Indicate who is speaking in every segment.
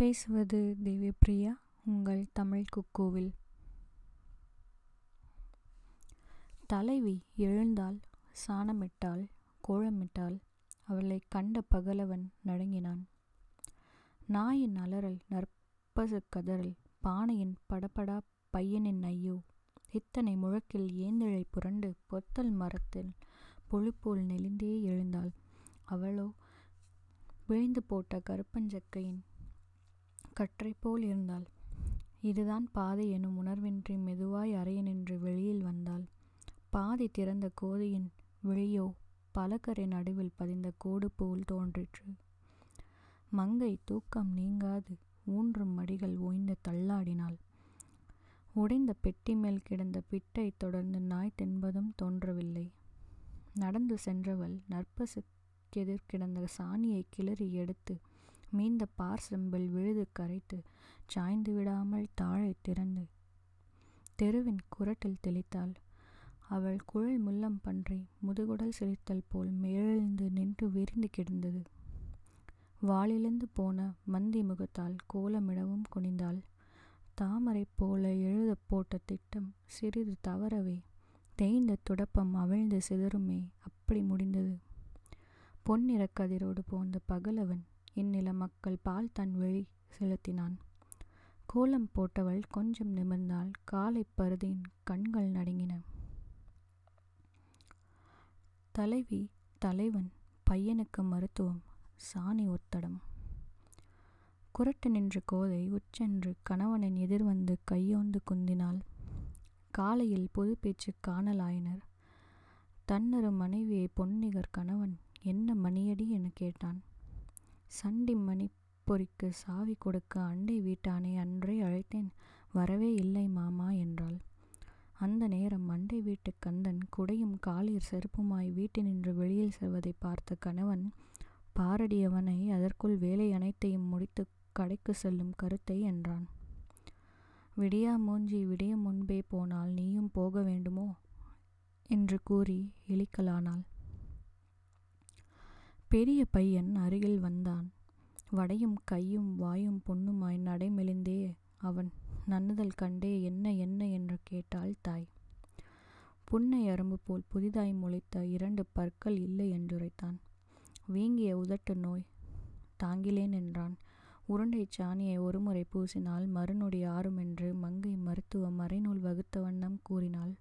Speaker 1: பேசுவது தேவியப்பிரியா உங்கள் தமிழ் குக்கோவில் தலைவி எழுந்தாள் சாணமிட்டாள் கோழமிட்டால் அவளை கண்ட பகலவன் நடுங்கினான் நாயின் அலறல் நற்பசு கதறல் பானையின் படபடா பையனின் ஐயோ இத்தனை முழக்கில் ஏந்திழை புரண்டு பொத்தல் மரத்தில் பொழுப்போல் நெளிந்தே எழுந்தாள் அவளோ விழுந்து போட்ட கருப்பஞ்சக்கையின் போல் இருந்தாள் இதுதான் பாதை எனும் உணர்வின்றி மெதுவாய் நின்று வெளியில் வந்தாள் பாதி திறந்த கோதையின் வெளியோ பலகரை நடுவில் பதிந்த கோடு போல் தோன்றிற்று மங்கை தூக்கம் நீங்காது ஊன்றும் மடிகள் ஓய்ந்து தள்ளாடினாள் உடைந்த பெட்டி மேல் கிடந்த பிட்டை தொடர்ந்து நாய் தென்பதும் தோன்றவில்லை நடந்து சென்றவள் நற்பசுக்கெதிர் கிடந்த சாணியை கிளறி எடுத்து மீந்த பார் செம்பில் விழுது கரைத்து சாய்ந்து விடாமல் தாழை திறந்து தெருவின் குரட்டில் தெளித்தாள் அவள் குழல் முள்ளம் பன்றி முதுகுடல் சிரித்தல் போல் மேலெழுந்து நின்று விரிந்து கிடந்தது வாளிலிருந்து போன மந்தி முகத்தால் கோலமிடவும் குனிந்தாள் தாமரை போல எழுத போட்ட திட்டம் சிறிது தவறவே தேய்ந்த துடப்பம் அவிழ்ந்து சிதறுமே அப்படி முடிந்தது பொன்னிற கதிரோடு போந்த பகலவன் இந்நில மக்கள் பால் தன் வழி செலுத்தினான் கோலம் போட்டவள் கொஞ்சம் நிமிர்ந்தால் காலை பருதியின் கண்கள் நடுங்கின தலைவி தலைவன் பையனுக்கு மருத்துவம் சாணி ஒத்தடம் குரட்டு நின்ற கோதை உச்சென்று கணவனின் எதிர்வந்து கையோந்து குந்தினாள் காலையில் பொது பேச்சு காணலாயினர் தன்னொரு மனைவியை பொன்னிகர் கணவன் என்ன மணியடி என கேட்டான் சண்டி மணி பொறிக்கு சாவி கொடுக்க அண்டை வீட்டானை அன்றே அழைத்தேன் வரவே இல்லை மாமா என்றாள் அந்த நேரம் அண்டை வீட்டு கந்தன் குடையும் காலில் செருப்புமாய் நின்று வெளியில் செல்வதை பார்த்த கணவன் பாரடியவனை அதற்குள் வேலை அனைத்தையும் முடித்து கடைக்கு செல்லும் கருத்தை என்றான் விடியா மூஞ்சி விடிய முன்பே போனால் நீயும் போக வேண்டுமோ என்று கூறி இழிக்கலானாள் பெரிய பையன் அருகில் வந்தான் வடையும் கையும் வாயும் பொண்ணுமாய் நடைமெலிந்தே அவன் நன்னுதல் கண்டே என்ன என்ன என்று கேட்டாள் தாய் புன்னை அரும்பு போல் புதிதாய் முளைத்த இரண்டு பற்கள் இல்லை என்றுரைத்தான் வீங்கிய உதட்டு நோய் தாங்கிலேன் என்றான் உருண்டை சாணியை ஒருமுறை பூசினால் மறுநொடி என்று மங்கை மருத்துவ மறைநூல் வகுத்த வண்ணம் கூறினாள்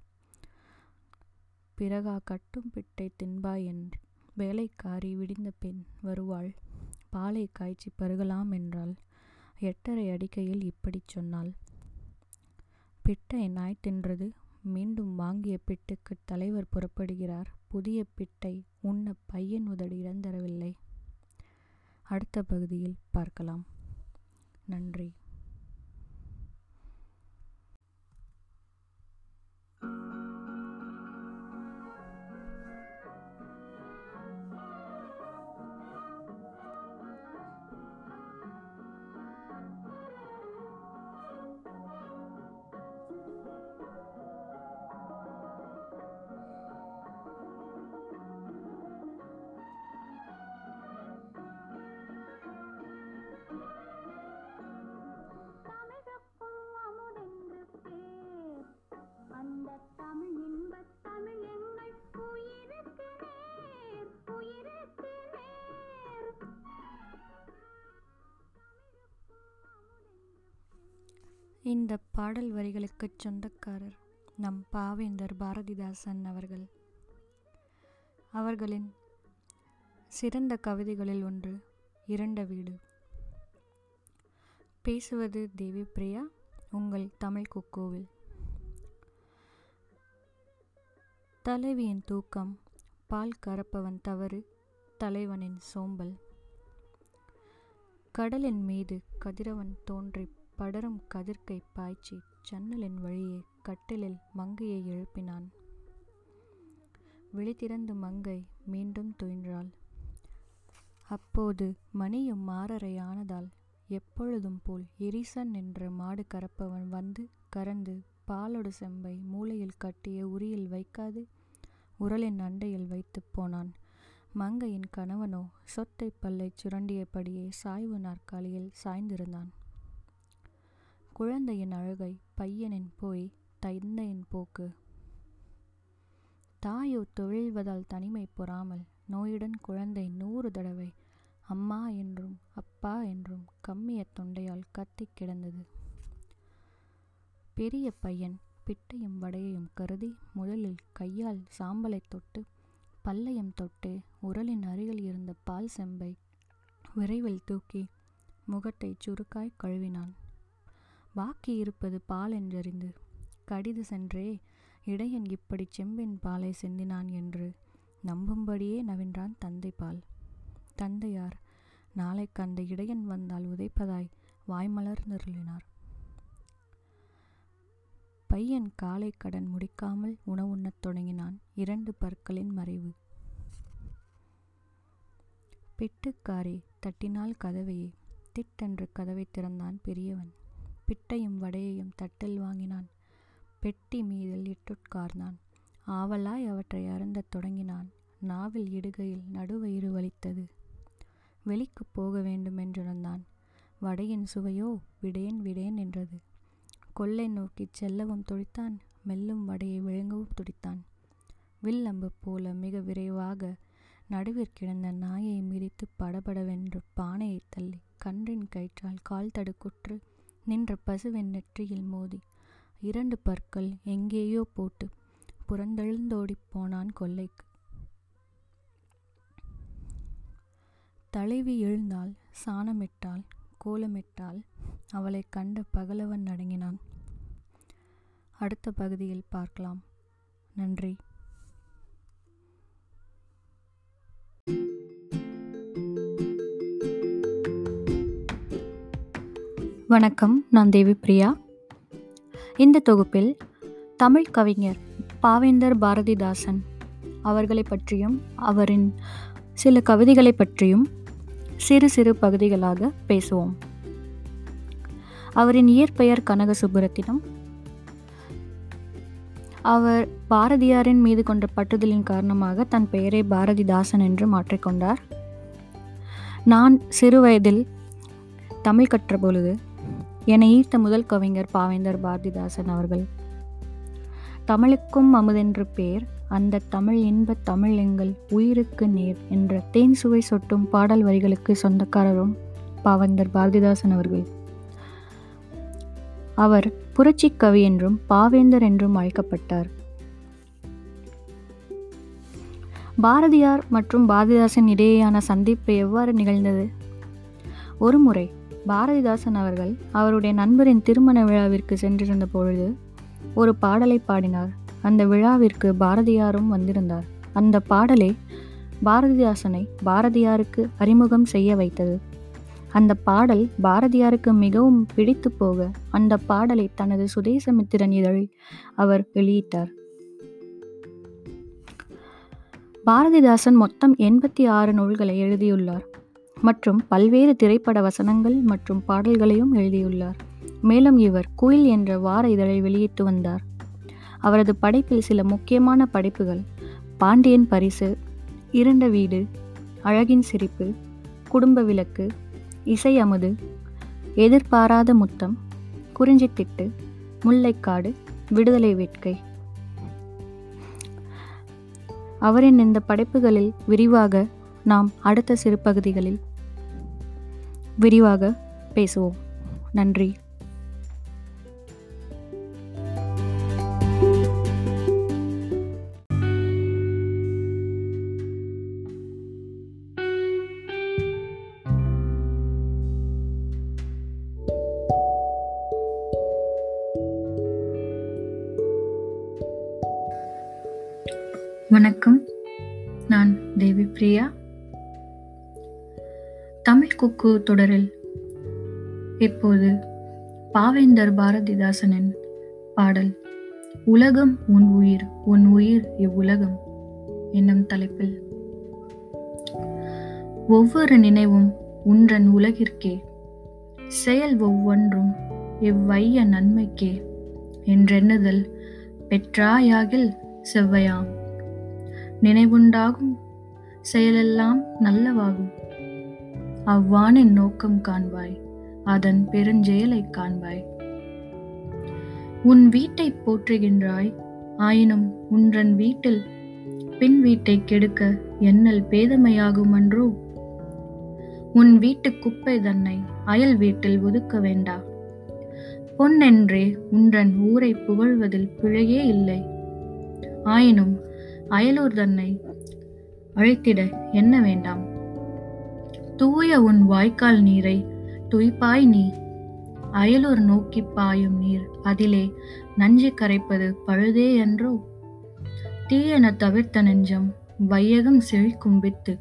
Speaker 1: பிறகா கட்டும் பிட்டை தின்பாய் என்று வேலைக்காரி விடிந்த பின் வருவாள் பாலை காய்ச்சி பருகலாம் என்றால் எட்டரை அடிக்கையில் இப்படிச் சொன்னாள் பிட்டை நாய் தின்றது மீண்டும் வாங்கிய பிட்டுக்கு தலைவர் புறப்படுகிறார் புதிய பிட்டை உண்ண பையன் உதடி இடந்தரவில்லை அடுத்த பகுதியில் பார்க்கலாம் நன்றி
Speaker 2: இந்த பாடல் வரிகளுக்கு சொந்தக்காரர் நம் பாவேந்தர் பாரதிதாசன் அவர்கள் அவர்களின் சிறந்த கவிதைகளில் ஒன்று இரண்ட வீடு பேசுவது தேவி பிரியா உங்கள் தமிழ் குக்கோவில் தலைவியின் தூக்கம் பால் கறப்பவன் தவறு தலைவனின் சோம்பல் கடலின் மீது கதிரவன் தோன்றி படரும் கதிர்க்கை பாய்ச்சி ஜன்னலின் வழியே கட்டிலில் மங்கையை எழுப்பினான் விழித்திறந்து மங்கை மீண்டும் துயின்றாள் அப்போது மணியும் மாறரை ஆனதால் எப்பொழுதும் போல் எரிசன் என்ற மாடு கறப்பவன் வந்து கறந்து பாலோடு செம்பை மூளையில் கட்டிய உரியில் வைக்காது உரலின் அண்டையில் வைத்து போனான் மங்கையின் கணவனோ சொத்தை பல்லை சுரண்டியபடியே சாய்வு நாற்காலியில் சாய்ந்திருந்தான் குழந்தையின் அழுகை பையனின் போய் தந்தையின் போக்கு தாயோ தொழில்வதால் தனிமை பொறாமல் நோயுடன் குழந்தை நூறு தடவை அம்மா என்றும் அப்பா என்றும் கம்மிய தொண்டையால் கத்தி கிடந்தது பெரிய பையன் பிட்டையும் வடையையும் கருதி முதலில் கையால் சாம்பலை தொட்டு பல்லையும் தொட்டு உரலின் அருகில் இருந்த பால் செம்பை விரைவில் தூக்கி முகத்தை சுருக்காய் கழுவினான் பாக்கி இருப்பது பால் என்றறிந்து கடிது சென்றே இடையன் இப்படி செம்பின் பாலை செந்தினான் என்று நம்பும்படியே நவின்றான் தந்தை பால் தந்தையார் நாளைக்கு அந்த இடையன் வந்தால் உதைப்பதாய் வாய்மலர் நிருளினார் பையன் காலை கடன் முடிக்காமல் உணவுண்ணத் தொடங்கினான் இரண்டு பற்களின் மறைவு பிட்டுக்காரி தட்டினால் கதவையே திட்டென்று கதவை திறந்தான் பெரியவன் பிட்டையும் வடையையும் தட்டில் வாங்கினான் பெட்டி மீதில் இட்டுட்கார்ந்தான் ஆவலாய் அவற்றை அருந்தத் தொடங்கினான் நாவில் இடுகையில் நடுவயிறு வலித்தது வெளிக்கு போக வேண்டும் வடையின் சுவையோ விடேன் விடேன் என்றது கொள்ளை நோக்கி செல்லவும் துடித்தான் மெல்லும் வடையை விழுங்கவும் துடித்தான் வில்லம்பு போல மிக விரைவாக நடுவிற்கிடந்த நாயை மிதித்து படபடவென்று பானையை தள்ளி கன்றின் கயிற்றால் கால் தடுக்குற்று நின்ற பசுவின் நெற்றியில் மோதி இரண்டு பற்கள் எங்கேயோ போட்டு புறந்தெழுந்தோடிப் போனான் கொல்லைக்கு தலைவி எழுந்தால் சாணமிட்டால் கோலமிட்டால் அவளை கண்ட பகலவன் அடங்கினான் அடுத்த பகுதியில் பார்க்கலாம் நன்றி வணக்கம் நான் தேவி பிரியா இந்த தொகுப்பில் தமிழ் கவிஞர் பாவேந்தர் பாரதிதாசன் அவர்களை பற்றியும் அவரின் சில கவிதைகளை பற்றியும் சிறு சிறு பகுதிகளாக பேசுவோம் அவரின் இயற்பெயர் கனக சுப்புரத்தினம் அவர் பாரதியாரின் மீது கொண்ட பட்டுதலின் காரணமாக தன் பெயரை பாரதிதாசன் என்று மாற்றிக்கொண்டார் நான் சிறு வயதில் தமிழ் கற்ற பொழுது என்னை ஈர்த்த முதல் கவிஞர் பாவேந்தர் பாரதிதாசன் அவர்கள் தமிழுக்கும் அமுதென்று பேர் அந்த தமிழ் இன்ப தமிழ் எங்கள் உயிருக்கு நேர் என்ற தேன் சுவை சொட்டும் பாடல் வரிகளுக்கு சொந்தக்காரரும் பாவேந்தர் பாரதிதாசன் அவர்கள் அவர் புரட்சி கவி என்றும் பாவேந்தர் என்றும் அழைக்கப்பட்டார் பாரதியார் மற்றும் பாரதிதாசன் இடையேயான சந்திப்பு எவ்வாறு நிகழ்ந்தது ஒருமுறை பாரதிதாசன் அவர்கள் அவருடைய நண்பரின் திருமண விழாவிற்கு சென்றிருந்த பொழுது ஒரு பாடலை பாடினார் அந்த விழாவிற்கு பாரதியாரும் வந்திருந்தார் அந்த பாடலே பாரதிதாசனை பாரதியாருக்கு அறிமுகம் செய்ய வைத்தது அந்த பாடல் பாரதியாருக்கு மிகவும் பிடித்து போக அந்த பாடலை தனது சுதேசமித்திரன் இதழில் அவர் வெளியிட்டார் பாரதிதாசன் மொத்தம் எண்பத்தி ஆறு நூல்களை எழுதியுள்ளார் மற்றும் பல்வேறு திரைப்பட வசனங்கள் மற்றும் பாடல்களையும் எழுதியுள்ளார் மேலும் இவர் குயில் என்ற வார இதழை வெளியிட்டு வந்தார் அவரது படைப்பில் சில முக்கியமான படைப்புகள் பாண்டியன் பரிசு இருண்ட வீடு அழகின் சிரிப்பு குடும்ப விளக்கு இசை அமுது எதிர்பாராத முத்தம் குறிஞ்சித்திட்டு முல்லைக்காடு விடுதலை வேட்கை அவரின் இந்த படைப்புகளில் விரிவாக நாம் அடுத்த சிறு பகுதிகளில் விரிவாக பேசுவோம் நன்றி வணக்கம் நான் தேவி பிரியா தமிழ் குக்கு தொடரில் இப்போது பாவேந்தர் பாரதிதாசனின் பாடல் உலகம் உன் உயிர் உன் உயிர் இவ்வுலகம் என்னும் தலைப்பில் ஒவ்வொரு நினைவும் உன்றன் உலகிற்கே செயல் ஒவ்வொன்றும் இவ்வைய நன்மைக்கே என்றெண்ணுதல் பெற்றாயாகில் செவ்வையாம் நினைவுண்டாகும் செயலெல்லாம் நல்லவாகும் அவ்வானின் நோக்கம் காண்பாய் அதன் பெருஞ்செயலை காண்பாய் உன் வீட்டை போற்றுகின்றாய் ஆயினும் உன்றன் வீட்டில் பின் வீட்டை கெடுக்க என்னல் பேதமையாகும் அன்றோ உன் வீட்டு குப்பை தன்னை அயல் வீட்டில் ஒதுக்க வேண்டா பொன்னென்றே உன்றன் ஊரை புகழ்வதில் பிழையே இல்லை ஆயினும் அயலூர் தன்னை அழைத்திட என்ன வேண்டாம் தூய உன் வாய்க்கால் நீரை துய்ப்பாய் நீ அயலூர் நோக்கி பாயும் நீர் அதிலே நஞ்சு கரைப்பது பழுதே என்றோ தீயென தவிர்த்த நெஞ்சம் வையகம் செழி கும்பித்து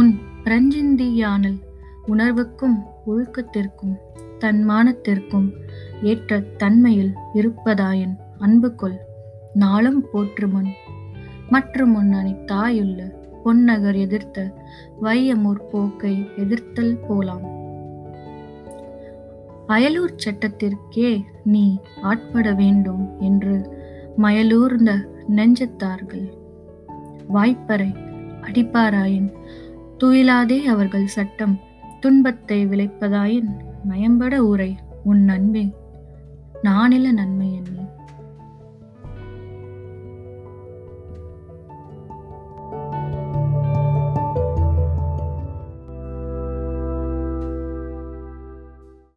Speaker 2: உன் பிரஞ்சிந்தியானல் உணர்வுக்கும் ஒழுக்கத்திற்கும் தன்மானத்திற்கும் ஏற்ற தன்மையில் இருப்பதாயின் அன்புக்குள் நாளும் போற்றுமுன் மற்றும் முன் தாயுள்ள பொன்னகர் எதிர்த்த வையமூர் போக்கை எதிர்த்தல் போலாம் அயலூர் சட்டத்திற்கே நீ ஆட்பட வேண்டும் என்று மயலூர்ந்த நெஞ்சத்தார்கள் வாய்ப்பறை அடிப்பாராயின் துயிலாதே அவர்கள் சட்டம் துன்பத்தை விளைப்பதாயின் நயம்பட உரை உன் நன்மை நானில நன்மை என்ன